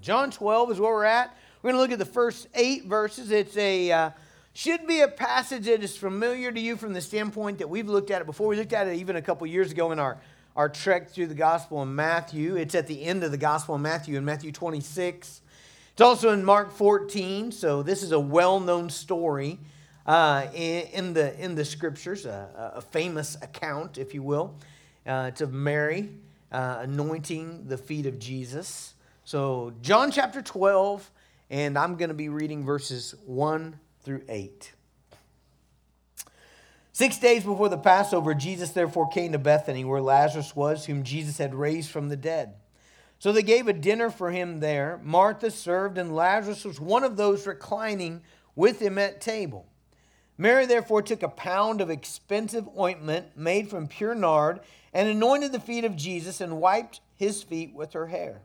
John 12 is where we're at. We're going to look at the first eight verses. It's a uh, should be a passage that is familiar to you from the standpoint that we've looked at it before. We looked at it even a couple years ago in our, our trek through the gospel in Matthew. It's at the end of the gospel in Matthew, in Matthew 26. It's also in Mark 14, so this is a well known story uh, in, in, the, in the scriptures, a, a famous account, if you will. Uh, it's of Mary uh, anointing the feet of Jesus. So, John chapter 12, and I'm going to be reading verses 1 through 8. Six days before the Passover, Jesus therefore came to Bethany, where Lazarus was, whom Jesus had raised from the dead. So they gave a dinner for him there. Martha served, and Lazarus was one of those reclining with him at table. Mary therefore took a pound of expensive ointment made from pure nard and anointed the feet of Jesus and wiped his feet with her hair.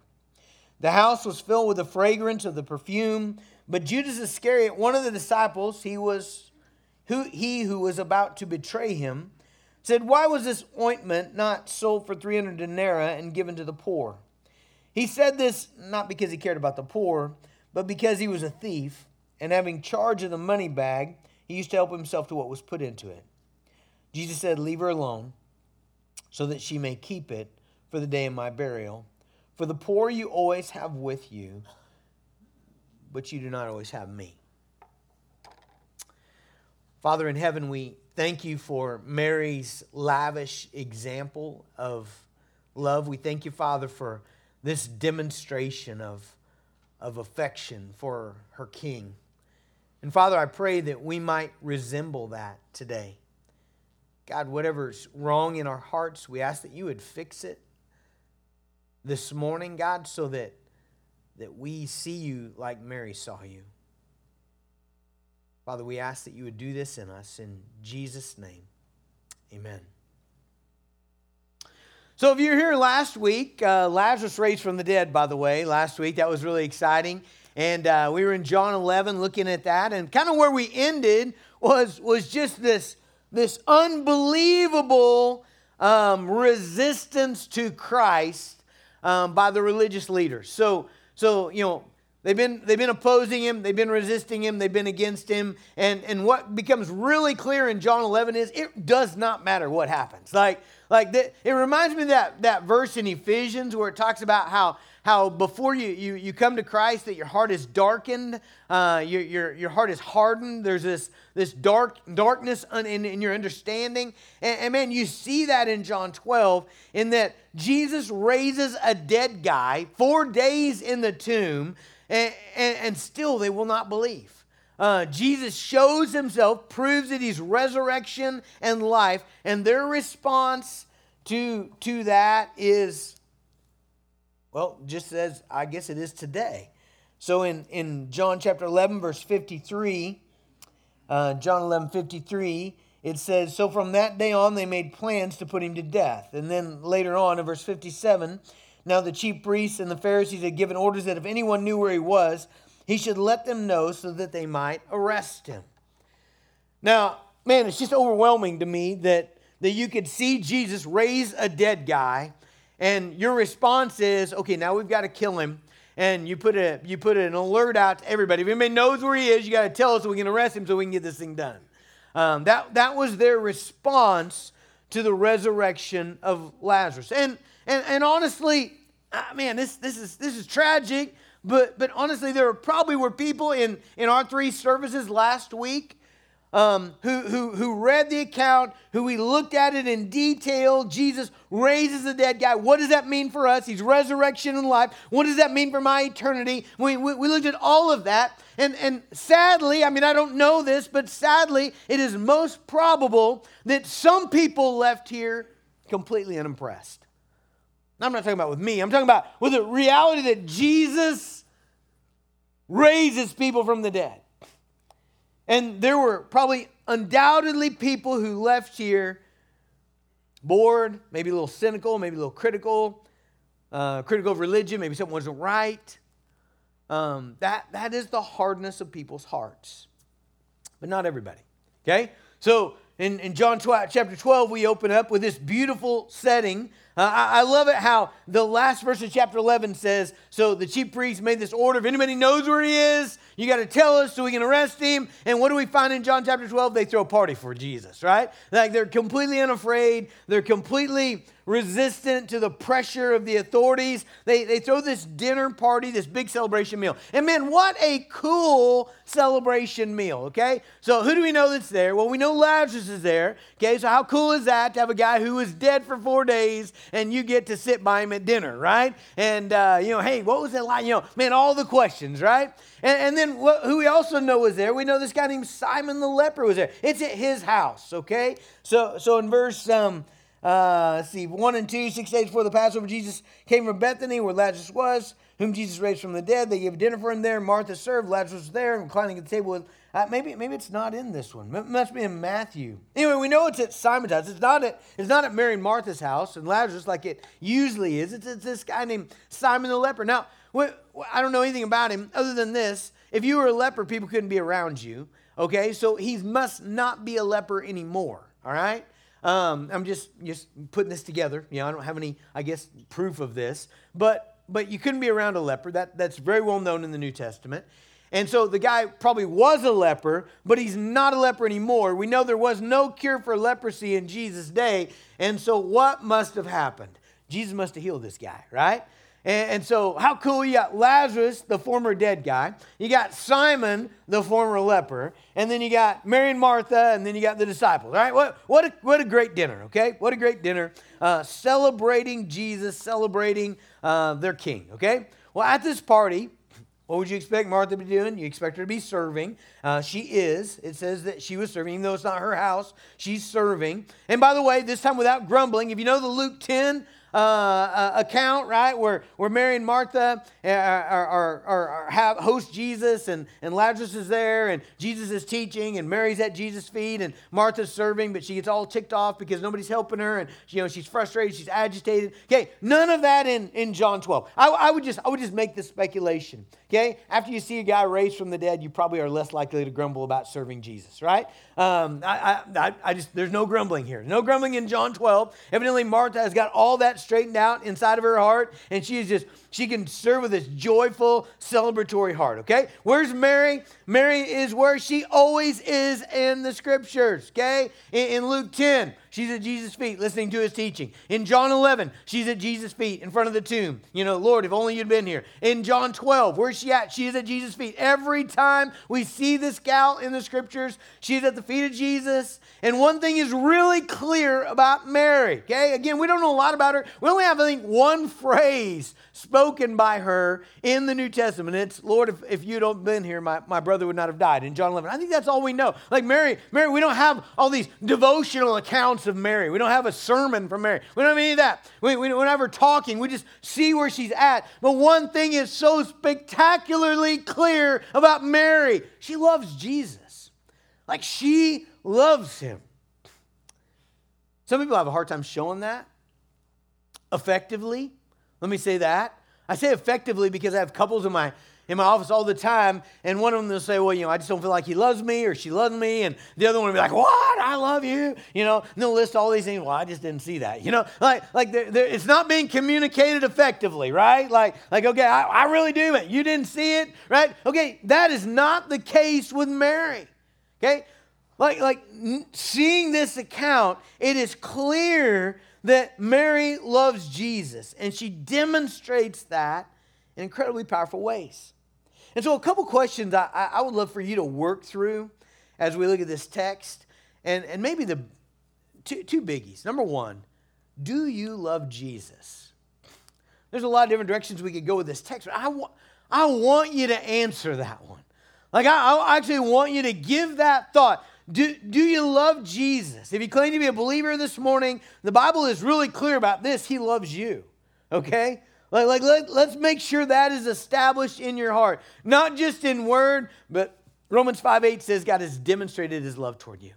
The house was filled with the fragrance of the perfume, but Judas Iscariot, one of the disciples, he was who he who was about to betray him, said, "Why was this ointment not sold for 300 denarii and given to the poor?" He said this not because he cared about the poor, but because he was a thief, and having charge of the money bag, he used to help himself to what was put into it. Jesus said, Leave her alone, so that she may keep it for the day of my burial. For the poor you always have with you, but you do not always have me. Father in heaven, we thank you for Mary's lavish example of love. We thank you, Father, for this demonstration of, of affection for her king. And Father, I pray that we might resemble that today. God, whatever's wrong in our hearts, we ask that you would fix it this morning, God, so that, that we see you like Mary saw you. Father, we ask that you would do this in us. In Jesus' name, amen. So, if you're here last week, uh, Lazarus raised from the dead, by the way, last week. That was really exciting. And uh, we were in John 11 looking at that. And kind of where we ended was, was just this, this unbelievable um, resistance to Christ um, by the religious leaders. So, so, you know, They've been, they've been opposing him, they've been resisting him, they've been against him. And, and what becomes really clear in John 11 is it does not matter what happens. Like, like the, it reminds me of that, that verse in Ephesians where it talks about how, how before you, you, you come to Christ that your heart is darkened, uh, your, your, your heart is hardened. There's this, this dark, darkness in, in your understanding. And, and man, you see that in John 12 in that Jesus raises a dead guy four days in the tomb and, and, and still they will not believe. Uh, Jesus shows himself, proves that he's resurrection and life, and their response to, to that is, well, just as I guess it is today. So in, in John chapter 11, verse 53, uh, John 11, 53, it says, So from that day on, they made plans to put him to death. And then later on, in verse 57, now the chief priests and the Pharisees had given orders that if anyone knew where he was, he should let them know so that they might arrest him. Now, man, it's just overwhelming to me that, that you could see Jesus raise a dead guy, and your response is, okay, now we've got to kill him. And you put, a, you put an alert out to everybody. If anybody knows where he is, you got to tell us so we can arrest him so we can get this thing done. Um, that, that was their response to the resurrection of Lazarus. And and, and honestly, uh, man, this, this, is, this is tragic, but, but honestly, there probably were people in, in our three services last week um, who, who, who read the account, who we looked at it in detail. Jesus raises the dead guy. What does that mean for us? He's resurrection and life. What does that mean for my eternity? We, we, we looked at all of that. And, and sadly, I mean, I don't know this, but sadly, it is most probable that some people left here completely unimpressed. I'm not talking about with me. I'm talking about with the reality that Jesus raises people from the dead. And there were probably undoubtedly people who left here bored, maybe a little cynical, maybe a little critical, uh, critical of religion, maybe something wasn't right. Um, that, that is the hardness of people's hearts. But not everybody. Okay? So in, in John 12, chapter 12, we open up with this beautiful setting Uh, I, I, love it how the last verse of chapter 11 says, So the chief priest made this order. If anybody knows where he is, you got to tell us so we can arrest him. And what do we find in John chapter 12? They throw a party for Jesus, right? Like they're completely unafraid. They're completely resistant to the pressure of the authorities. They, they throw this dinner party, this big celebration meal. And man, what a cool celebration meal, okay? So who do we know that's there? Well, we know Lazarus is there, okay? So how cool is that to have a guy who was dead for four days and you get to sit by him at dinner, right? And, uh, you know, hey, what was it like? You know, man, all the questions, right? And, and then who we also know was there, we know this guy named Simon the leper was there. It's at his house, okay? So, so in verse... Um, uh, let's see, 1 and 2, six days before the Passover, Jesus came from Bethany, where Lazarus was, whom Jesus raised from the dead. They gave dinner for him there. Martha served. Lazarus was there, reclining at the table with. Uh, maybe, maybe it's not in this one. It must be in Matthew. Anyway, we know it's at Simon's house. It's not at, it's not at Mary and Martha's house and Lazarus like it usually is. It's, it's this guy named Simon the leper. Now, I don't know anything about him other than this. If you were a leper, people couldn't be around you. Okay, so he must not be a leper anymore. All right? Um, I'm just just putting this together. You know, I don't have any, I guess, proof of this, but but you couldn't be around a leper. That that's very well known in the New Testament. And so the guy probably was a leper, but he's not a leper anymore. We know there was no cure for leprosy in Jesus' day. And so what must have happened? Jesus must have healed this guy, right? And, and, so, how cool you got Lazarus, the former dead guy. You got Simon, the former leper. And then you got Mary and Martha, and then you got the disciples. Right? What, what, a, what a great dinner, okay? What a great dinner. Uh, celebrating Jesus, celebrating uh, their king, okay? Well, at this party, what would you expect Martha to be doing? You expect her to be serving. Uh, she is. It says that she was serving, even though it's not her house. She's serving. And by the way, this time without grumbling. If you know the Luke 10 uh, uh, account, right, where, where Mary and Martha are, are, are, are, have, host Jesus and, and Lazarus is there and Jesus is teaching and Mary's at Jesus' feet and Martha's serving, but she gets all ticked off because nobody's helping her and you know she's frustrated, she's agitated. Okay, none of that in, in John 12. I, I, would just, I would just make this speculation. Okay, after you see a guy raised from the dead, you probably are less likely to grumble about serving Jesus, right? Um, I, I, I just, there's no grumbling here. No grumbling in John 12. Evidently, Martha has got all that straightened out inside of her heart, and she is just she can serve with this joyful, celebratory heart, okay? Where's Mary? Mary is where she always is in the scriptures, okay? In, in Luke 10, she's at Jesus' feet listening to his teaching. In John 11, she's at Jesus' feet in front of the tomb. You know, Lord, if only you'd been here. In John 12, where's she at? She is at Jesus' feet. Every time we see this gal in the scriptures, she's at the feet of Jesus. And one thing is really clear about Mary, okay? Again, we don't know a lot about her. We only have, I think, one phrase spoken by her in the New Testament. It's, Lord, if, if you'd been here, my, my brother would not have died in John 11. I think that's all we know. Like Mary, Mary, we don't have all these devotional accounts of Mary. We don't have a sermon from Mary. We don't have any of that. We, we don't have her talking. We just see where she's at. But one thing is so spectacularly clear about Mary she loves Jesus. Like she loves him. Some people have a hard time showing that effectively. Let me say that. I say effectively because I have couples in my in my office all the time, and one of them will say, Well, you know, I just don't feel like he loves me or she loves me. And the other one will be like, What? I love you. You know, and they'll list all these things. Well, I just didn't see that. You know, like, like they're, they're, it's not being communicated effectively, right? Like, like okay, I, I really do it. You didn't see it, right? Okay, that is not the case with Mary. Okay? Like, like seeing this account, it is clear that Mary loves Jesus, and she demonstrates that in incredibly powerful ways. And so, a couple questions I, I would love for you to work through as we look at this text, and, and maybe the two, two biggies. Number one, do you love Jesus? There's a lot of different directions we could go with this text, but I, I want you to answer that one. Like, I, I actually want you to give that thought. Do, do you love Jesus? If you claim to be a believer this morning, the Bible is really clear about this. He loves you. Okay? Like, like let, let's make sure that is established in your heart. Not just in word, but Romans 5 8 says God has demonstrated his love toward you.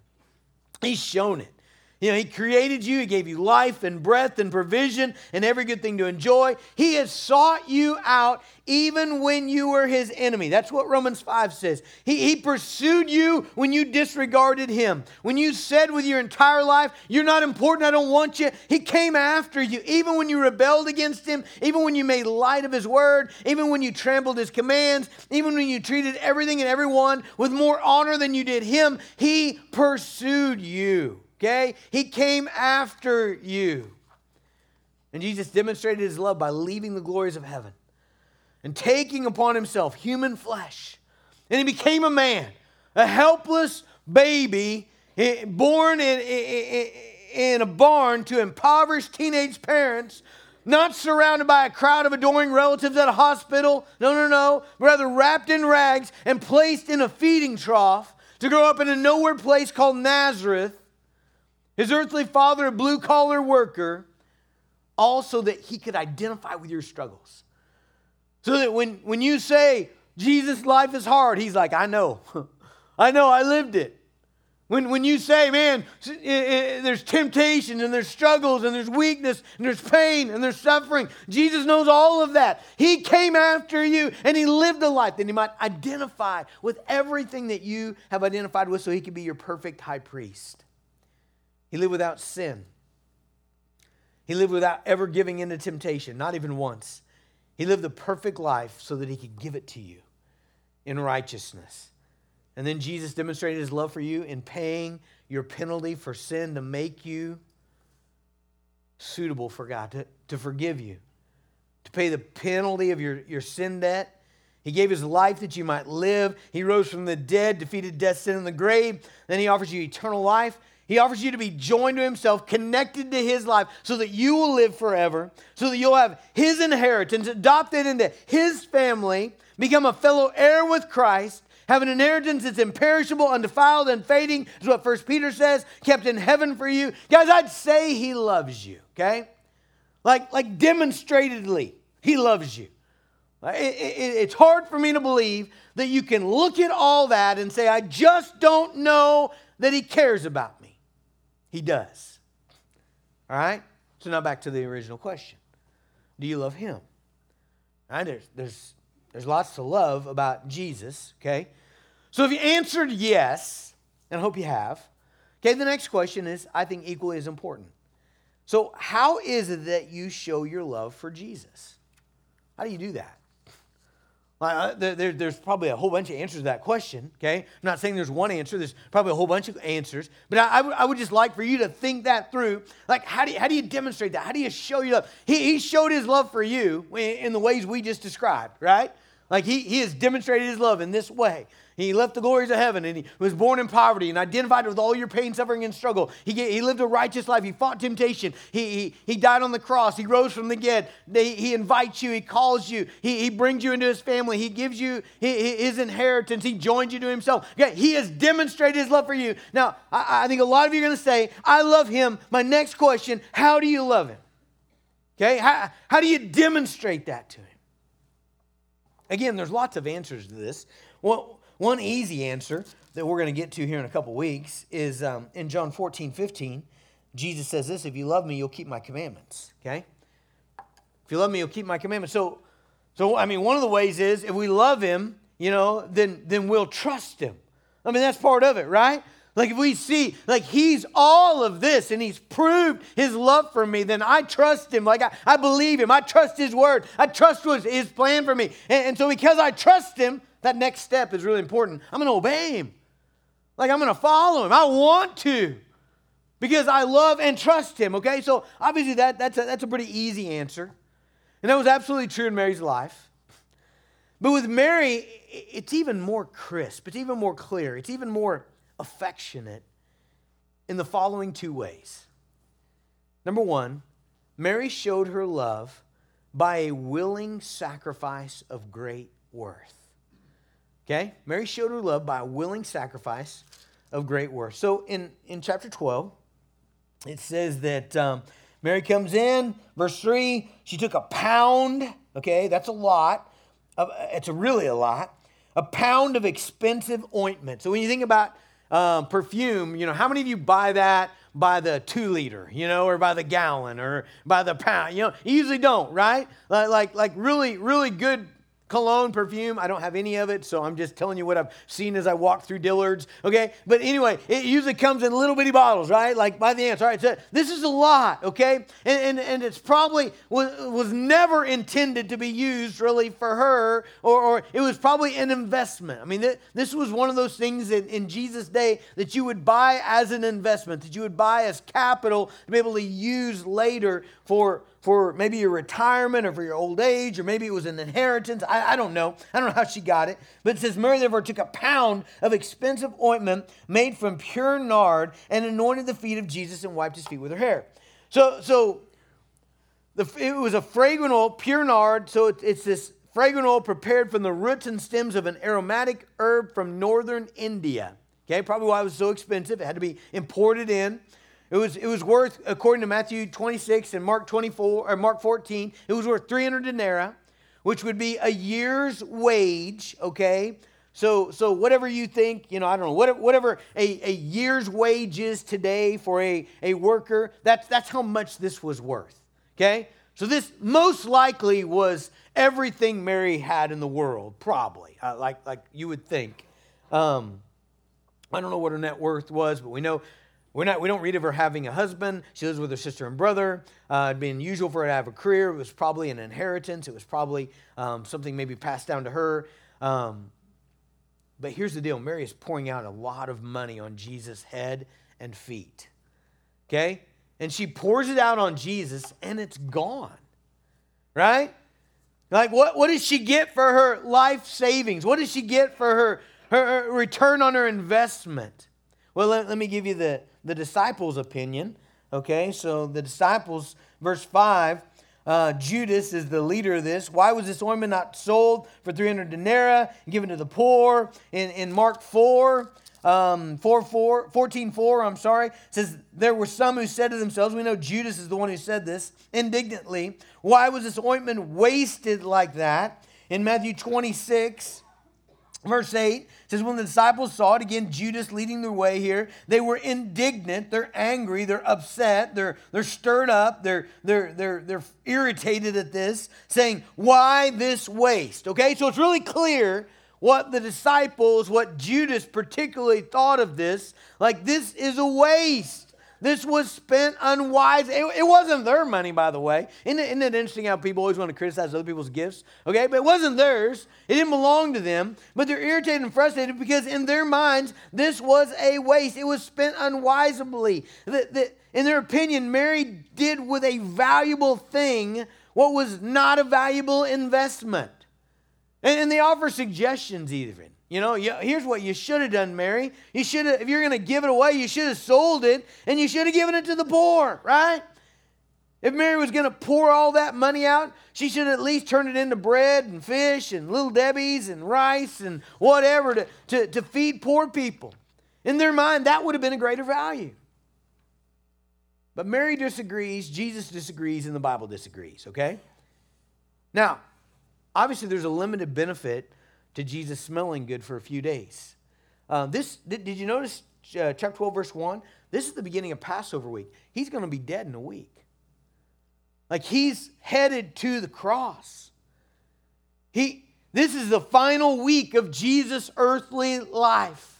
He's shown it. You know, He created you, He gave you life and breath and provision and every good thing to enjoy. He has sought you out even when you were His enemy. That's what Romans 5 says. He, he pursued you when you disregarded Him. When you said with your entire life, You're not important, I don't want you, He came after you. Even when you rebelled against Him, even when you made light of His word, even when you trampled His commands, even when you treated everything and everyone with more honor than you did Him, He pursued you. Okay? He came after you. And Jesus demonstrated his love by leaving the glories of heaven and taking upon himself human flesh. And he became a man, a helpless baby eh, born in, eh, eh, eh, in a barn to impoverished teenage parents, not surrounded by a crowd of adoring relatives at a hospital. No, no, no. Rather, wrapped in rags and placed in a feeding trough to grow up in a nowhere place called Nazareth his earthly father, a blue collar worker, also that he could identify with your struggles. So that when, when you say, Jesus' life is hard, he's like, I know. I know, I lived it. When, when you say, man, there's temptation and there's struggles and there's weakness and there's pain and there's suffering, Jesus knows all of that. He came after you and he lived a life that he might identify with everything that you have identified with so he could be your perfect high priest. He lived without sin. He lived without ever giving in to temptation, not even once. He lived the perfect life so that he could give it to you in righteousness. And then Jesus demonstrated his love for you in paying your penalty for sin to make you suitable for God, to, to forgive you, to pay the penalty of your, your sin debt. He gave his life that you might live. He rose from the dead, defeated death, sin, and the grave. Then he offers you eternal life. He offers you to be joined to himself, connected to his life, so that you will live forever, so that you'll have his inheritance, adopted into his family, become a fellow heir with Christ, have an inheritance that's imperishable, undefiled, and fading, is what First Peter says, kept in heaven for you. Guys, I'd say he loves you, okay? Like, like demonstratedly, he loves you. It, it, it's hard for me to believe that you can look at all that and say, I just don't know that he cares about me. He does. All right? So now back to the original question Do you love Him? All right? There's, there's, there's lots to love about Jesus, okay? So if you answered yes, and I hope you have, okay, the next question is, I think, equally as important. So, how is it that you show your love for Jesus? How do you do that? Uh, there, there's probably a whole bunch of answers to that question, okay? I'm not saying there's one answer, there's probably a whole bunch of answers, but I, I, w- I would just like for you to think that through. Like, how do you, how do you demonstrate that? How do you show your love? He, he showed his love for you in the ways we just described, right? Like, he, he has demonstrated his love in this way. He left the glories of heaven and he was born in poverty and identified with all your pain, suffering, and struggle. He, he lived a righteous life. He fought temptation. He, he, he died on the cross. He rose from the dead. He, he invites you. He calls you. He, he brings you into his family. He gives you his inheritance. He joins you to himself. Okay, he has demonstrated his love for you. Now, I, I think a lot of you are going to say, I love him. My next question, how do you love him? Okay, how, how do you demonstrate that to him? Again, there's lots of answers to this. Well, one easy answer that we're going to get to here in a couple weeks is um, in John 14, 15. Jesus says this If you love me, you'll keep my commandments. Okay? If you love me, you'll keep my commandments. So, so I mean, one of the ways is if we love him, you know, then, then we'll trust him. I mean, that's part of it, right? Like if we see, like he's all of this and he's proved his love for me, then I trust him. Like I, I believe him. I trust his word. I trust his plan for me. And, and so because I trust him, that next step is really important. I'm going to obey him. Like I'm going to follow him. I want to because I love and trust him, okay? So obviously that, that's, a, that's a pretty easy answer. And that was absolutely true in Mary's life. But with Mary, it's even more crisp, it's even more clear, it's even more affectionate in the following two ways. Number one, Mary showed her love by a willing sacrifice of great worth. Okay? Mary showed her love by a willing sacrifice of great worth. So in, in chapter 12, it says that um, Mary comes in, verse 3, she took a pound, okay, that's a lot. Of, it's a really a lot. A pound of expensive ointment. So when you think about um, perfume, you know, how many of you buy that by the two liter, you know, or by the gallon or by the pound. You know, you usually don't, right? Like, like, like really, really good cologne, perfume. I don't have any of it, so I'm just telling you what I've seen as I walk through Dillard's. Okay, but anyway, it usually comes in little bitty bottles, right? Like by the ants. All right, so this is a lot, okay, and and, and it's probably was, was never intended to be used really for her, or, or it was probably an investment. I mean, th- this was one of those things in, in Jesus' day that you would buy as an investment, that you would buy as capital to be able to use later for for maybe your retirement or for your old age, or maybe it was an inheritance. I, I, don't know. I don't know how she got it. But it says, Mary therefore took a pound of expensive ointment made from pure nard and anointed the feet of Jesus and wiped his feet with her hair. So, so the, it was a fragrant oil, pure nard. So it, it's this fragrant oil prepared from the roots and stems of an aromatic herb from northern India. Okay, probably why it was so expensive. It had to be imported in. It was, it was worth, according to Matthew 26 and Mark 24 or Mark 14, it was worth 300 denarii, which would be a year's wage, okay? So, so whatever you think, you know, I don't know, whatever, whatever a, a year's wage is today for a, a worker, that's, that's how much this was worth, okay? So this most likely was everything Mary had in the world, probably, uh, like, like you would think. Um, I don't know what her net worth was, but we know we're not, we don't read of her having a husband. She lives with her sister and brother. Uh, it'd be unusual for her to have a career. It was probably an inheritance. It was probably um, something maybe passed down to her. Um, but here's the deal Mary is pouring out a lot of money on Jesus' head and feet. Okay? And she pours it out on Jesus, and it's gone. Right? Like, what, what does she get for her life savings? What does she get for her, her, her return on her investment? Well, let, let me give you the, the disciples' opinion. Okay, so the disciples, verse 5, uh, Judas is the leader of this. Why was this ointment not sold for 300 denarii given to the poor? In, in Mark 4, um, 4, 4, 14, 4, I'm sorry, says, There were some who said to themselves, we know Judas is the one who said this, indignantly, why was this ointment wasted like that? In Matthew 26, Verse 8 says, When the disciples saw it, again, Judas leading the way here, they were indignant, they're angry, they're upset, they're, they're stirred up, they're, they're, they're, they're irritated at this, saying, Why this waste? Okay, so it's really clear what the disciples, what Judas particularly thought of this. Like, this is a waste. This was spent unwise. It, it, wasn't their money, by the way. Isn't it, isn't it interesting how people always want to criticize other people's gifts? Okay, but it wasn't theirs. It didn't belong to them. But they're irritated and frustrated because in their minds, this was a waste. It was spent unwisely. The, the, in their opinion, Mary did with a valuable thing what was not a valuable investment. And, and they offer suggestions even. You know, here's what you should have done, Mary. You should have, if you're going to give it away, you should have sold it and you should have given it to the poor, right? If Mary was going to pour all that money out, she should at least turn it into bread and fish and little Debbie's and rice and whatever to, to, to feed poor people. In their mind, that would have been a greater value. But Mary disagrees, Jesus disagrees, and the Bible disagrees, okay? Now, obviously, there's a limited benefit to Jesus smelling good for a few days. Uh, this did, did, you notice uh, chapter 12, verse 1? This is the beginning of Passover week. He's going to be dead in a week. Like he's headed to the cross. He, this is the final week of Jesus' earthly life.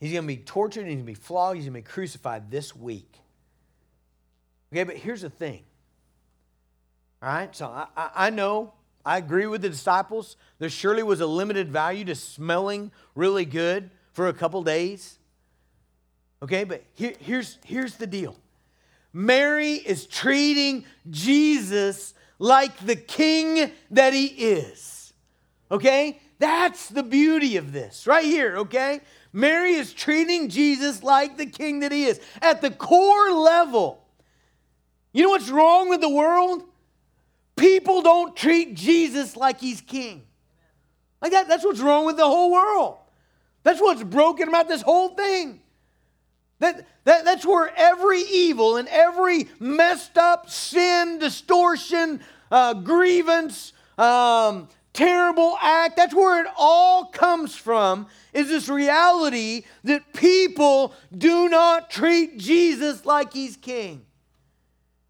He's going to be tortured he's going to be flogged. He's going to be crucified this week. Okay, but here's the thing all right, so I, I know, I agree with the disciples. There surely was a limited value to smelling really good for a couple days. Okay, but here, here's, here's the deal Mary is treating Jesus like the king that he is. Okay? That's the beauty of this right here, okay? Mary is treating Jesus like the king that he is. At the core level, you know what's wrong with the world? People don't treat Jesus like he's king. Like that, that's what's wrong with the whole world. That's what's broken about this whole thing. That, that, that's where every evil and every messed up sin, distortion, uh, grievance, um, terrible act. That's where it all comes from, is this reality that people do not treat Jesus like he's king.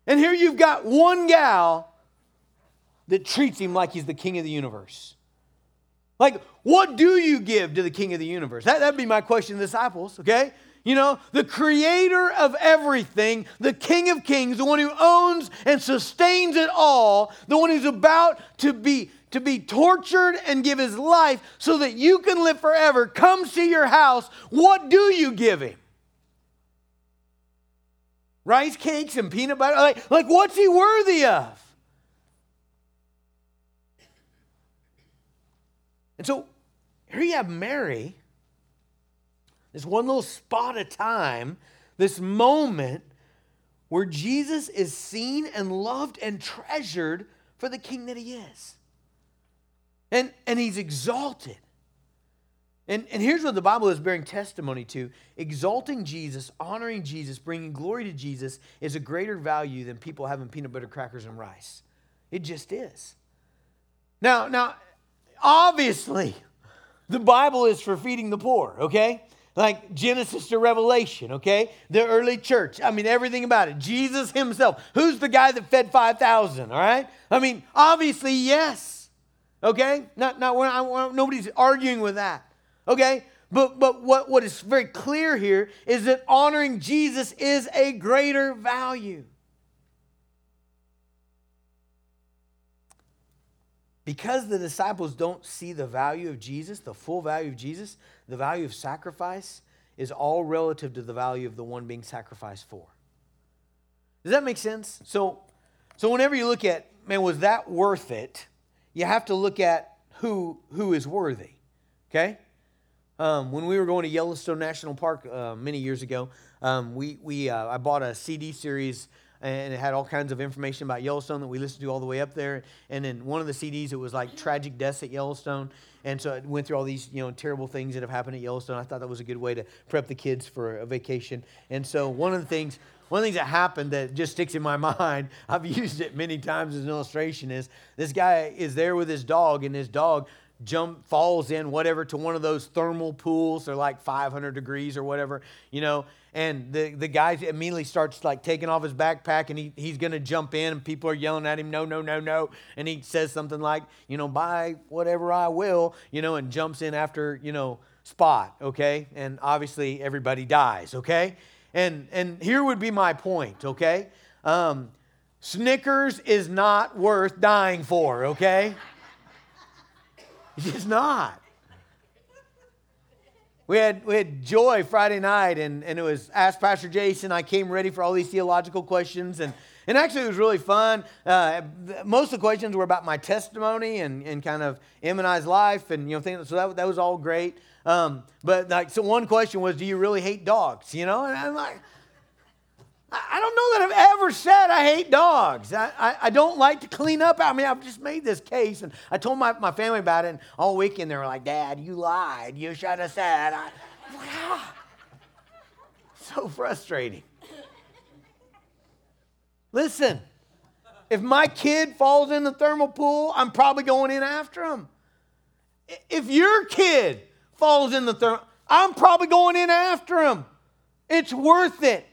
And here you've got one gal that treats him like he's the king of the universe. Like, what do you give to the king of the universe? That, that'd be my question to the disciples, okay? You know, the creator of everything, the king of kings, the one who owns and sustains it all, the one who's about to be to be tortured and give his life so that you can live forever comes to your house, what do you give him? Rice cakes and peanut butter? Like, like what's he worthy of? And so here you have Mary, this one little spot of time, this moment where Jesus is seen and loved and treasured for the king that he is. And, and he's exalted. And, and here's what the Bible is bearing testimony to exalting Jesus, honoring Jesus, bringing glory to Jesus is a greater value than people having peanut butter crackers and rice. It just is. Now, now, obviously, the Bible is for feeding the poor, okay? Like Genesis to Revelation, okay? The early church. I mean, everything about it. Jesus himself. Who's the guy that fed 5,000, all right? I mean, obviously, yes, okay? Not, not, nobody's arguing with that, okay? But, but what, what is very clear here is that honoring Jesus is a greater value. Because the disciples don't see the value of Jesus, the full value of Jesus, the value of sacrifice is all relative to the value of the one being sacrificed for. Does that make sense? So, so whenever you look at, man, was that worth it? You have to look at who who is worthy. Okay. Um, when we were going to Yellowstone National Park uh, many years ago, um, we we uh, I bought a CD series and it had all kinds of information about Yellowstone that we listened to all the way up there. And then one of the CDs, it was like tragic deaths at Yellowstone. And so it went through all these, you know, terrible things that have happened at Yellowstone. I thought that was a good way to prep the kids for a vacation. And so one of the things, one of the things that happened that just sticks in my mind, I've used it many times as an illustration, is this guy is there with his dog, and his dog jump falls in whatever to one of those thermal pools they're like 500 degrees or whatever you know and the, the guy immediately starts like taking off his backpack and he, he's going to jump in and people are yelling at him no no no no and he says something like you know buy whatever i will you know and jumps in after you know spot okay? And obviously everybody dies okay? And and here would be my point okay? Um, snickers is not worth dying for okay? It's not we had, we had joy Friday night, and, and it was Ask Pastor Jason. I came ready for all these theological questions, and, and actually it was really fun. Uh, most of the questions were about my testimony and, and kind of M and I's life, and you know things. So that, that was all great. Um, but like, so one question was, do you really hate dogs? You know, and I'm like, I don't know that I've ever said I hate dogs. I, I, I, don't like to clean up. I mean, I've just made this case, and I told my, my family about it, and all weekend they were like, Dad, you lied. You should have said. I. So frustrating. Listen, if my kid falls in the thermal pool, I'm probably going in after him. If your kid falls in the thermal, I'm probably going in after him. It's worth it.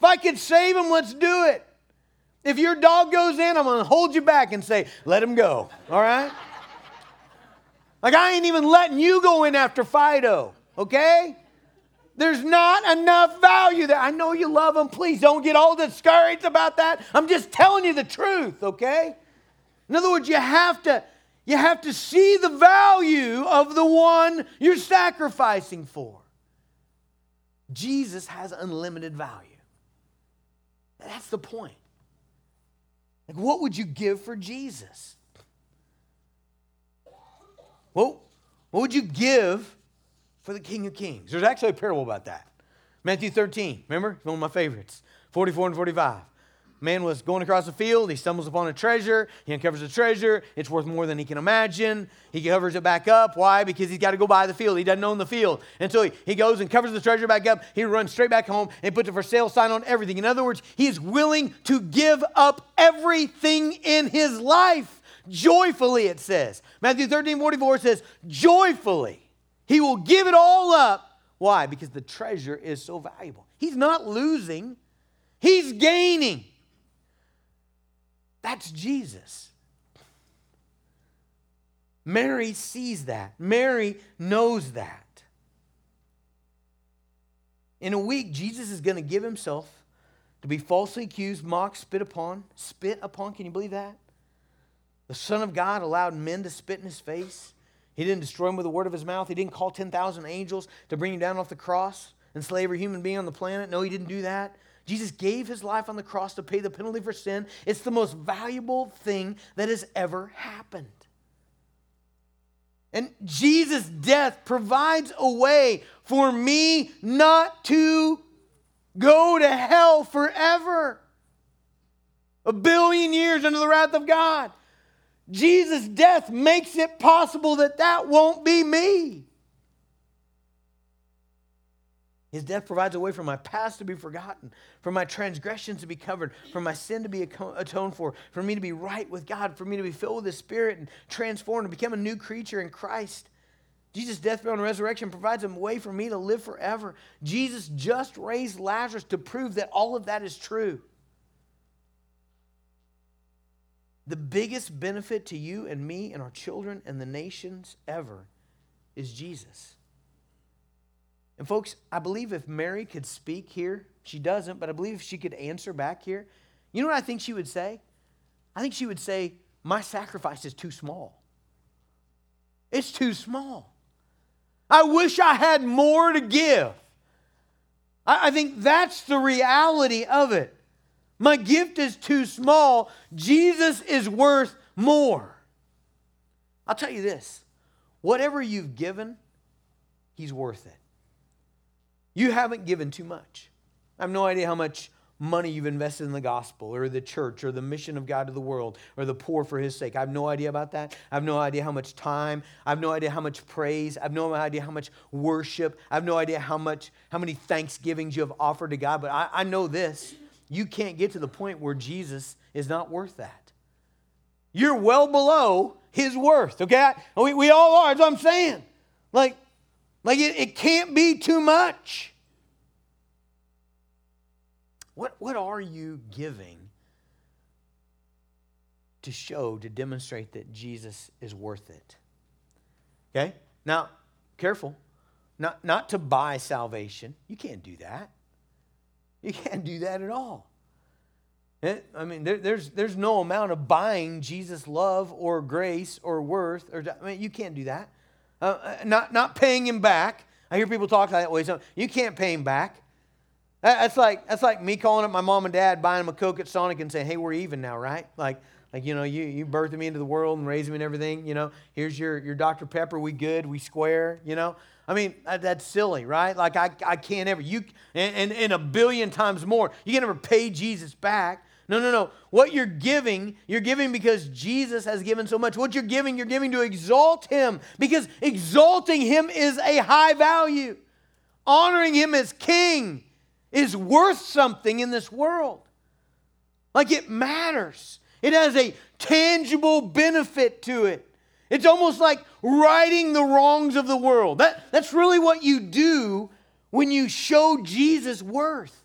If I could save him, let's do it. If your dog goes in, I'm going to hold you back and say, let him go. All right? Like, I ain't even letting you go in after Fido, okay? There's not enough value there. I know you love him. Please don't get all discouraged about that. I'm just telling you the truth, okay? In other words, you have to you have to see the value of the one you're sacrificing for. Jesus has unlimited value. That's the point. Like, what would you give for Jesus? Well, what would you give for the King of Kings? There's actually a parable about that. Matthew 13, remember? One of my favorites. 44 and 45 man was going across the field. He stumbles upon a treasure. He uncovers the treasure. It's worth more than he can imagine. He covers it back up. Why? Because he's got to go buy the field. He doesn't own the field. And so he, he goes and covers the treasure back up. He runs straight back home and puts a for sale sign on everything. In other words, he is willing to give up everything in his life Joyfully, it says. Matthew 13, 44 says, joyfully. He will give it all up. Why? Because the treasure is so valuable. He's not losing, he's gaining. That's Jesus. Mary sees that. Mary knows that. In a week, Jesus is going to give himself to be falsely accused, mocked, spit upon. Spit upon, can you believe that? The Son of God allowed men to spit in his face. He didn't destroy him with the word of his mouth. He didn't call 10,000 angels to bring him down off the cross and slay every human being on the planet. No, he didn't do that. Jesus gave his life on the cross to pay the penalty for sin. It's the most valuable thing that has ever happened. And Jesus' death provides a way for me not to go to hell forever. A billion years under the wrath of God. Jesus' death makes it possible that that won't be me. His death provides a way for my past to be forgotten, for my transgressions to be covered, for my sin to be atoned for, for me to be right with God, for me to be filled with His Spirit and transformed and become a new creature in Christ. Jesus' death, burial, and resurrection provides a way for me to live forever. Jesus just raised Lazarus to prove that all of that is true. The biggest benefit to you and me and our children and the nations ever is Jesus. And, folks, I believe if Mary could speak here, she doesn't, but I believe if she could answer back here, you know what I think she would say? I think she would say, My sacrifice is too small. It's too small. I wish I had more to give. I, I think that's the reality of it. My gift is too small. Jesus is worth more. I'll tell you this whatever you've given, He's worth it. You haven't given too much. I have no idea how much money you've invested in the gospel or the church or the mission of God to the world or the poor for his sake. I have no idea about that. I have no idea how much time. I have no idea how much praise. I have no idea how much worship. I have no idea how much how many thanksgivings you have offered to God. But I, I know this. You can't get to the point where Jesus is not worth that. You're well below his worth, okay? We, we all are, that's what I'm saying. Like, like it, it can't be too much. What, what are you giving to show, to demonstrate that Jesus is worth it? Okay? Now, careful. Not, not to buy salvation. You can't do that. You can't do that at all. It, I mean, there, there's, there's no amount of buying Jesus' love or grace or worth. Or, I mean, you can't do that. Uh, uh, not, not paying him back. I hear people talk that way. So you can't pay him back. That's like, that's like me calling up my mom and dad, buying them a Coke at Sonic and saying, hey, we're even now, right? Like, like you know, you, you birthed me into the world and raised me and everything. You know, here's your, your Dr. Pepper. We good. We square, you know. I mean, that's silly, right? Like, I, I can't ever, you, and, and, and a billion times more, you can never pay Jesus back. No, no, no. What you're giving, you're giving because Jesus has given so much. What you're giving, you're giving to exalt him because exalting him is a high value. Honoring him as king is worth something in this world. Like it matters, it has a tangible benefit to it. It's almost like righting the wrongs of the world. That, that's really what you do when you show Jesus worth.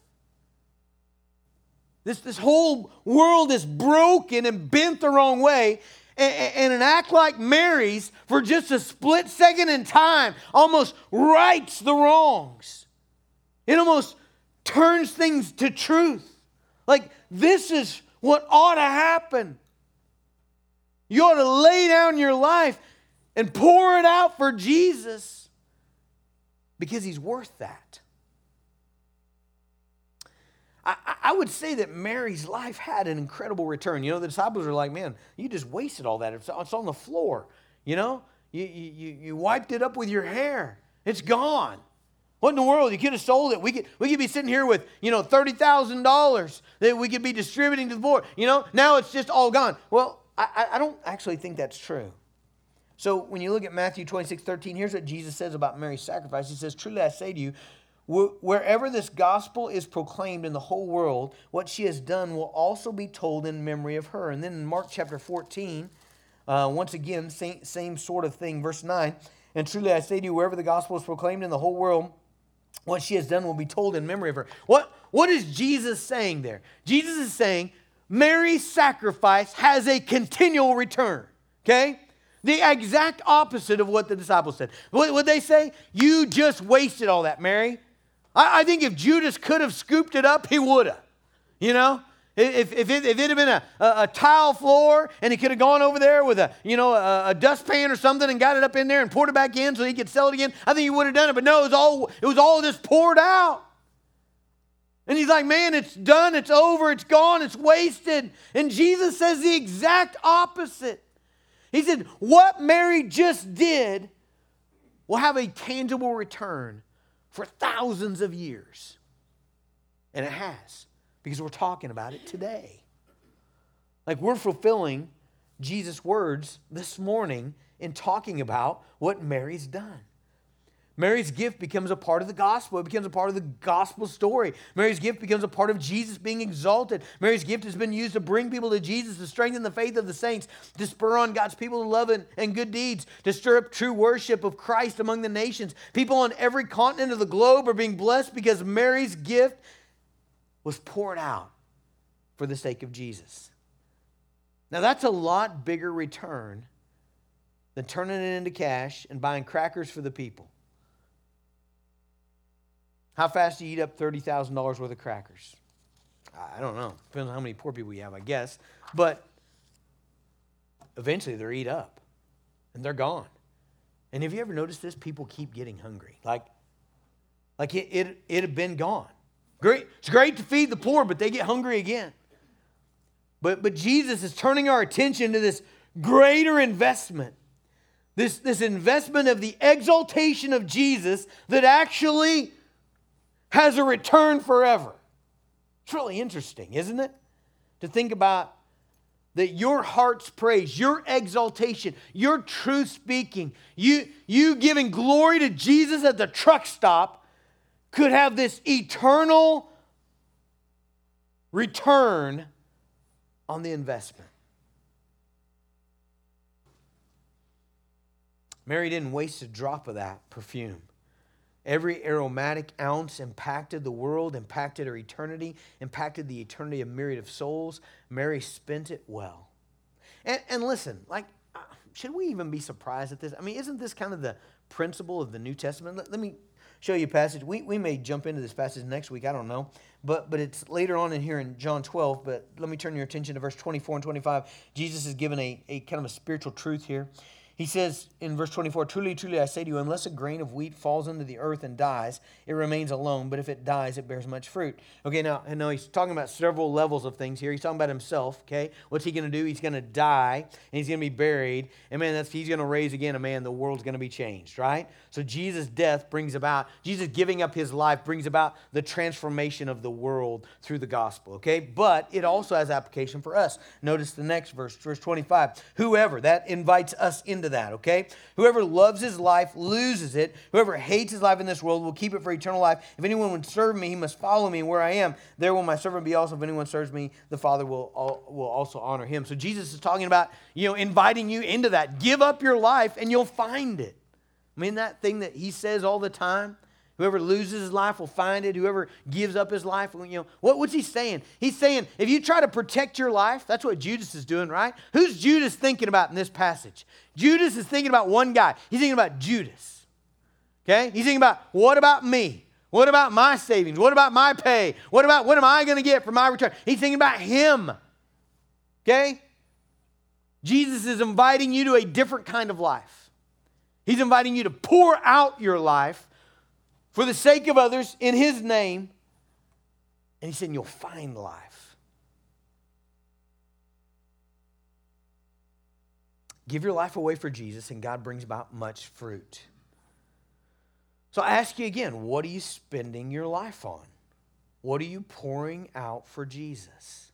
This, this whole world is broken and bent the wrong way. And, and an act like Mary's, for just a split second in time, almost rights the wrongs. It almost turns things to truth. Like, this is what ought to happen. You ought to lay down your life and pour it out for Jesus because he's worth that. I, I would say that Mary's life had an incredible return. You know, the disciples are like, man, you just wasted all that. It's, it's on the floor. You know, you, you, you wiped it up with your hair. It's gone. What in the world? You could have sold it. We could, we could be sitting here with, you know, $30,000 that we could be distributing to the poor. You know, now it's just all gone. Well, I, I don't actually think that's true. So when you look at Matthew 26, 13, here's what Jesus says about Mary's sacrifice. He says, Truly I say to you, Wherever this gospel is proclaimed in the whole world, what she has done will also be told in memory of her. And then in Mark chapter 14, Uh, once again, same, same sort of thing. Verse 9 And truly I say to you, wherever the gospel is proclaimed in the whole world, what she has done will be told in memory of her. What, what is Jesus saying there? Jesus is saying Mary's sacrifice has a continual return. Okay? The exact opposite of what the disciples said. What would they say? You just wasted all that, Mary. I, I think if Judas could have scooped it up, he would have. You know? If, if, it, if it had been a, a, a, tile floor and he could have gone over there with a, you know, a, a, dustpan or something and got it up in there and poured it back in so he could sell it again, I think he would have done it. But no, it was all, it was all just poured out. And he's like, man, it's done, it's over, it's gone, it's wasted. And Jesus says the exact opposite. He said, what Mary just did will have a tangible return for thousands of years. And it has because we're talking about it today. Like we're fulfilling Jesus' words this morning in talking about what Mary's done. Mary's gift becomes a part of the gospel. It becomes a part of the gospel story. Mary's gift becomes a part of Jesus being exalted. Mary's gift has been used to bring people to Jesus, to strengthen the faith of the saints, to spur on God's people to love and, and good deeds, to stir up true worship of Christ among the nations. People on every continent of the globe are being blessed because Mary's gift was poured out for the sake of Jesus. Now, that's a lot bigger return than turning it into cash and buying crackers for the people. How fast do you eat up $30,000 worth of crackers? I don't know. Depends on how many poor people you have, I guess. But eventually they're eat up and they're gone. And have you ever noticed this? People keep getting hungry. Like, like it, it, it had been gone. Great, it's great to feed the poor, but they get hungry again. But, but Jesus is turning our attention to this greater investment. This, this investment of the exaltation of Jesus that actually has a return forever. It's really interesting, isn't it? To think about that your heart's praise, your exaltation, your truth speaking, you, you giving glory to Jesus at the truck stop could have this eternal return on the investment. Mary didn't waste a drop of that perfume. Every aromatic ounce impacted the world, impacted her eternity, impacted the eternity of myriad of souls. Mary spent it well. And, and listen, like, uh, should we even be surprised at this? I mean, isn't this kind of the principle of the New Testament? Let, let me show you a passage. We, we may jump into this passage next week, I don't know. But, but it's later on in here in John 12. But let me turn your attention to verse 24 and 25. Jesus is given a, a kind of a spiritual truth here. He says in verse 24, Truly, truly, I say to you, unless a grain of wheat falls into the earth and dies, it remains alone, but if it dies, it bears much fruit. Okay, now, and now he's talking about several levels of things here. He's talking about himself, okay? What's he going to do? He's going to die, and he's going to be buried. And man, that's, he's going to raise again a man. The world's going to be changed, right? So Jesus' death brings about, Jesus giving up his life brings about the transformation of the world through the gospel, okay? But it also has application for us. Notice the next verse, verse 25. Whoever, that invites us into into that, okay? Whoever loves his life loses it. Whoever hates his life in this world will keep it for eternal life. If anyone would serve me, he must follow me where I am. There will my servant be also. If anyone serves me, the Father will, will also honor him. So Jesus is talking about, you know, inviting you into that. Give up your life and you'll find it. I mean, that thing that he says all the time. Whoever loses his life will find it. Whoever gives up his life, you know, what, what's he saying? He's saying, if you try to protect your life, that's what Judas is doing, right? Who's Judas thinking about in this passage? Judas is thinking about one guy. He's thinking about Judas. Okay? He's thinking about, what about me? What about my savings? What about my pay? What about what am I going to get for my return? He's thinking about him. Okay? Jesus is inviting you to a different kind of life. He's inviting you to pour out your life for the sake of others in his name. And he said, You'll find life. Give your life away for Jesus, and God brings about much fruit. So I ask you again what are you spending your life on? What are you pouring out for Jesus?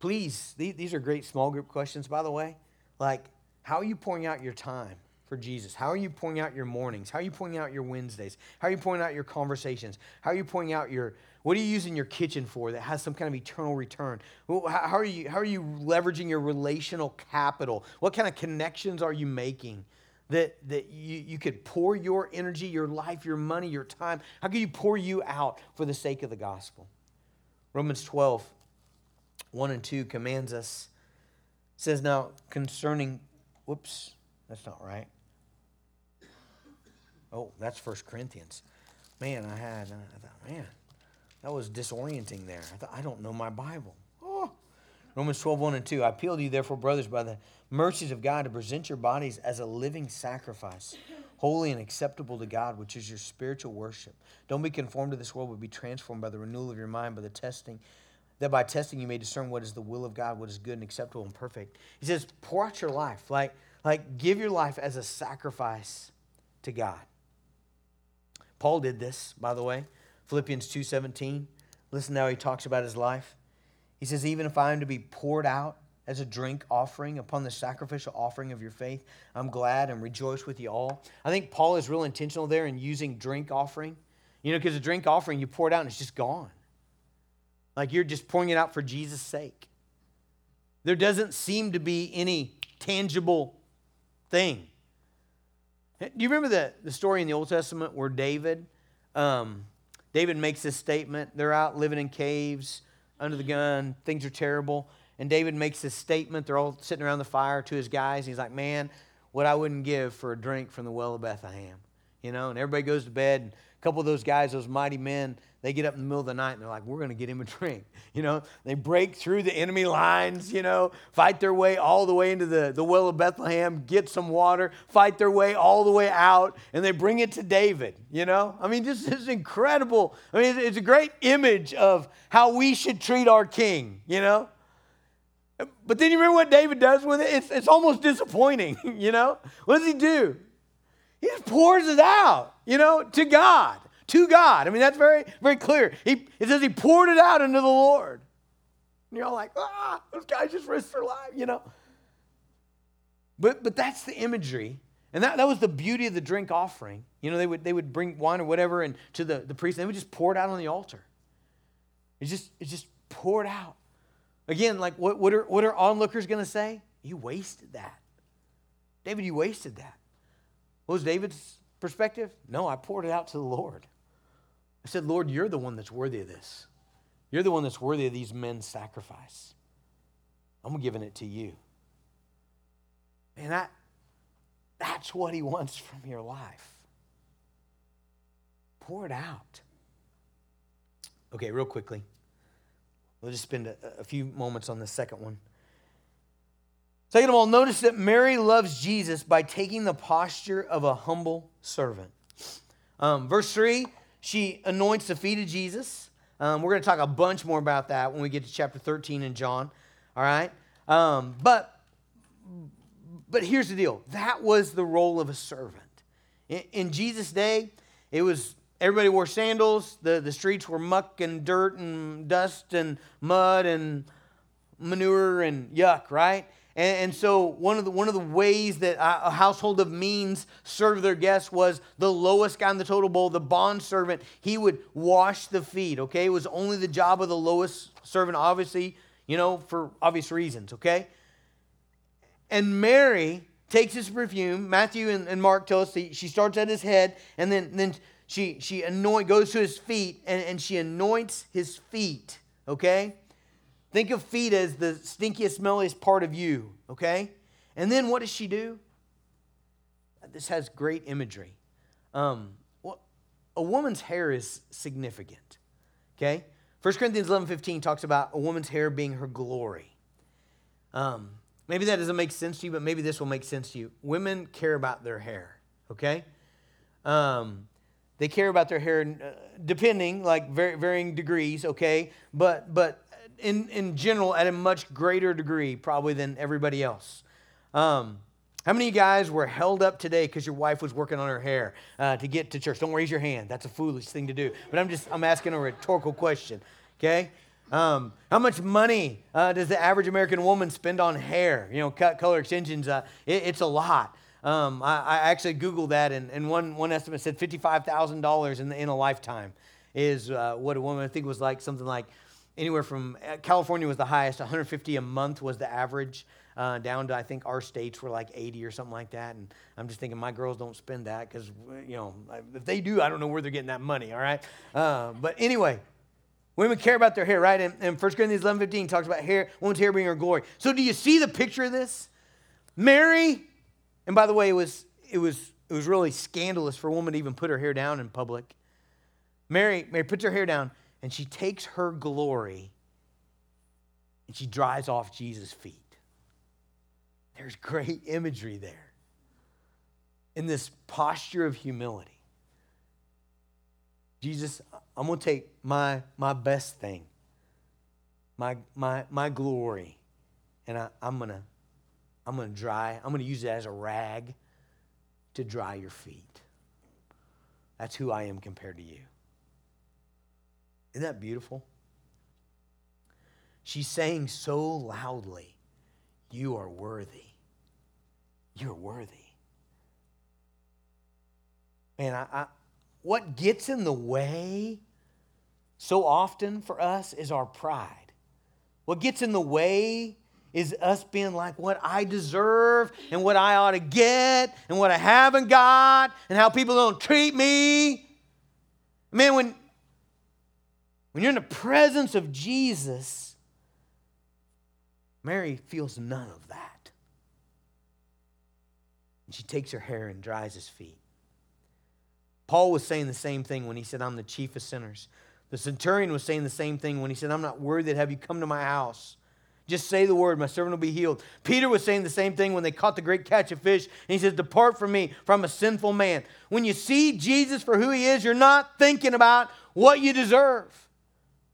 Please, these are great small group questions, by the way. Like, how are you pouring out your time? For Jesus? How are you pouring out your mornings? How are you pouring out your Wednesdays? How are you pouring out your conversations? How are you pouring out your what are you using your kitchen for that has some kind of eternal return? How are you how are you leveraging your relational capital? What kind of connections are you making? That, that you, you could pour your energy, your life, your money, your time. How can you pour you out for the sake of the gospel? Romans 12, 1 and 2 commands us, says, Now concerning, whoops, that's not right. Oh, that's First Corinthians. Man, I had, I thought, man, that was disorienting there. I thought, I don't know my Bible. Oh. Romans 12, 1 and 2. I appeal to you, therefore, brothers, by the mercies of God, to present your bodies as a living sacrifice, holy and acceptable to God, which is your spiritual worship. Don't be conformed to this world, but be transformed by the renewal of your mind, by the testing, that by testing you may discern what is the will of God, what is good and acceptable and perfect. He says, pour out your life. Like, like give your life as a sacrifice to God. Paul did this, by the way. Philippians 2:17. Listen how he talks about his life. He says, Even if I am to be poured out as a drink offering upon the sacrificial offering of your faith, I'm glad and rejoice with you all. I think Paul is real intentional there in using drink offering. You know, because a drink offering, you pour it out and it's just gone. Like you're just pouring it out for Jesus' sake. There doesn't seem to be any tangible thing. Do you remember the, the story in the Old Testament where David, um, David makes this statement? They're out living in caves under the gun, things are terrible. And David makes this statement. They're all sitting around the fire to his guys. He's like, Man, what I wouldn't give for a drink from the well of Bethlehem. You know, and everybody goes to bed. And couple of those guys, those mighty men, they get up in the middle of the night and they're like, we're going to get him a drink. You know, they break through the enemy lines, you know, fight their way all the way into the, the well of Bethlehem, get some water, fight their way all the way out, and they bring it to David, you know? I mean, this is incredible. I mean, it's a great image of how we should treat our king, you know? But then you remember what David does with it? It's, it's almost disappointing, you know? What does he do? He just pours it out, you know, to God to God. I mean, that's very, very clear. He, it says he poured it out into the Lord. And you're all like, ah, those guys just risked their life, you know. But, but that's the imagery. And that, that was the beauty of the drink offering. You know, they would, they would bring wine or whatever and to the, the priest, and they would just pour it out on the altar. It just, it just poured out. Again, like what, what, are, what are onlookers going to say? You wasted that. David, you wasted that. What was David's perspective? No, I poured it out to the Lord. I said, Lord, you're the one that's worthy of this. You're the one that's worthy of these men's sacrifice. I'm giving it to you. And that, that's what he wants from your life. Pour it out. Okay, real quickly. We'll just spend a, a few moments on the second one. Second of all, notice that Mary loves Jesus by taking the posture of a humble servant. Um, verse 3 she anoints the feet of Jesus. Um, we're going to talk a bunch more about that when we get to chapter 13 in John. All right? Um, but, but here's the deal that was the role of a servant. In, in Jesus' day, it was everybody wore sandals. The, the streets were muck and dirt and dust and mud and manure and yuck, right? And, and, so one of, the, one of the ways that a household of means served their guests was the lowest guy in the total bowl, the bond servant. He would wash the feet, okay? It was only the job of the lowest servant, obviously, you know, for obvious reasons, okay? And Mary takes his perfume. Matthew and, and Mark tell us she starts at his head and then, then she, she anoint, goes to his feet and, and she anoints his feet, okay? Think of feet as the stinkiest, smelliest part of you, okay? And then what does she do? This has great imagery. Um, well, a woman's hair is significant, okay? 1 Corinthians 11 15 talks about a woman's hair being her glory. Um, maybe that doesn't make sense to you, but maybe this will make sense to you. Women care about their hair, okay? Um, they care about their hair, uh, depending, like varying degrees, okay? But but in, in general at a much greater degree, probably than everybody else. Um, how many of you guys were held up today because your wife was working on her hair uh, to get to church? Don't raise your hand. That's a foolish thing to do. But I'm just I'm asking a rhetorical question. Okay. Um, how much money uh, does the average American woman spend on hair? You know, cut, color extensions. Uh, it, it's a lot. Um, I, I, actually Googled that, and, and one, one estimate said $55,000 in, in a lifetime is uh, what a woman, I think was like something like anywhere from uh, California was the highest, 150 a month was the average. Uh, down to I think our states were like 80 or something like that. And I'm just thinking my girls don't spend that because you know if they do, I don't know where they're getting that money. All right, uh, but anyway, women care about their hair, right? And, and 1 Corinthians 11:15 talks about hair, woman's hair being her glory. So do you see the picture of this? Mary, and by the way, it was it was it was really scandalous for a woman to even put her hair down in public. Mary, Mary puts her hair down and she takes her glory and she dries off Jesus' feet. There's great imagery there in this posture of humility. Jesus, I'm going to take my, my best thing, my, my, my glory, and I, I'm going to I'm going to dry, I'm going to use it as a rag to dry your feet. That's who I am compared to you. Isn't that beautiful? She's saying so loudly, You are worthy. You're worthy. Man, I, I, what gets in the way so often for us is our pride. What gets in the way is us being like what I deserve and what I ought to get and what I haven't got and how people don't treat me. Man, when, when you're in the presence of Jesus, Mary feels none of that. And she takes her hair and dries his feet. Paul was saying the same thing when he said, I'm the chief of sinners. The centurion was saying the same thing when he said, I'm not worthy to have you come to my house. Just say the word, my servant will be healed. Peter was saying the same thing when they caught the great catch of fish. And he says, Depart from me, from a sinful man. When you see Jesus for who he is, you're not thinking about what you deserve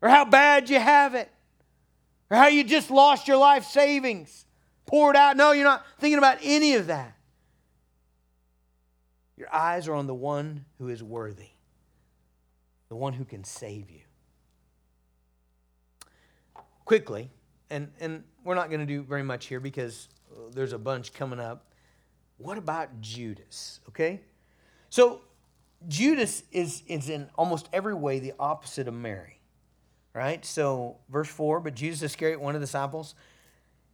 or how bad you have it, or how you just lost your life savings, poured out. No, you're not thinking about any of that. Your eyes are on the one who is worthy, the one who can save you. Quickly, and, and we're not going to do very much here because there's a bunch coming up. What about Judas? Okay? So, Judas is, is in almost every way the opposite of Mary right? So, verse 4 But Jesus Iscariot, one of the disciples,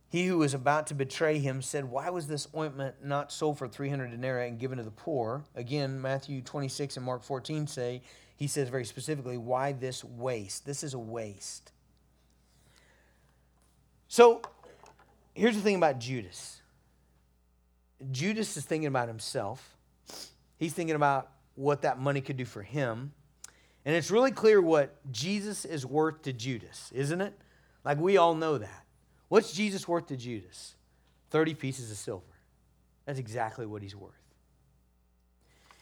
he who was about to betray him, said, Why was this ointment not sold for 300 denarii and given to the poor? Again, Matthew 26 and Mark 14 say, he says very specifically, Why this waste? This is a waste. So, here's the thing about Judas Judas is thinking about himself, he's thinking about what that money could do for him. And it's really clear what Jesus is worth to Judas, isn't it? Like we all know that. What's Jesus worth to Judas? 30 pieces of silver. That's exactly what he's worth.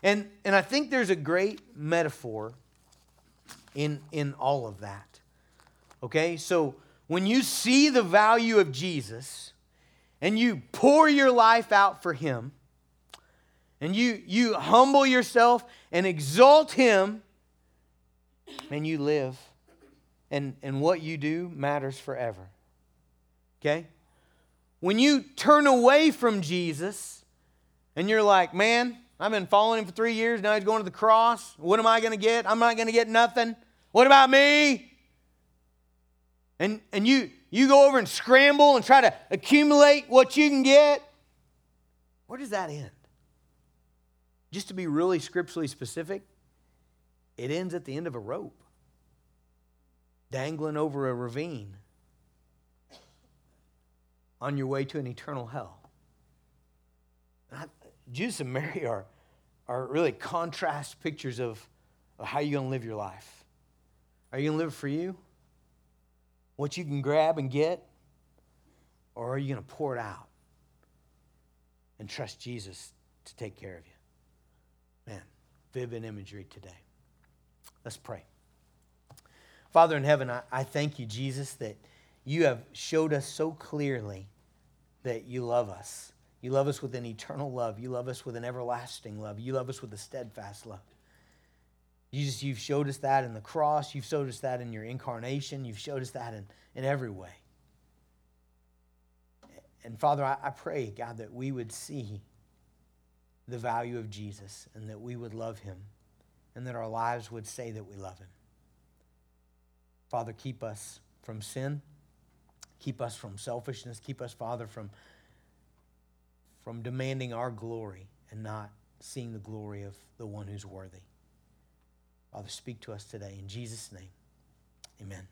And, and I think there's a great metaphor in, in all of that. Okay? So when you see the value of Jesus and you pour your life out for him and you, you humble yourself and exalt him and you live, and, and what you do matters forever. Okay? When you turn away from Jesus and you're like, man, I've been following him for three years, now he's going to the cross. What am I going to get? I'm not going to get nothing. What about me? And, and you, you go over and scramble and try to accumulate what you can get. Where does that end? Just to be really scripturally specific, it ends at the end of a rope, dangling over a ravine on your way to an eternal hell. Judas and Mary are, are really contrast pictures of, of how you're going to live your life. Are you going to live for you? What you can grab and get? Or are you going to pour it out and trust Jesus to take care of you? Man, vivid imagery today. Let's pray. Father in heaven, I, I thank you, Jesus, that you have showed us so clearly that you love us. You love us with an eternal love. You love us with an everlasting love. You love us with a steadfast love. Jesus, you've showed us that in the cross. You've showed us that in your incarnation. You've showed us that in, in every way. And Father, I, I pray, God, that we would see the value of Jesus and that we would love him and that our lives would say that we love him. Father, keep us from sin. Keep us from selfishness. Keep us, Father, from, from demanding our glory and not seeing the glory of the one who's worthy. Father, speak to us today. In Jesus' name, amen.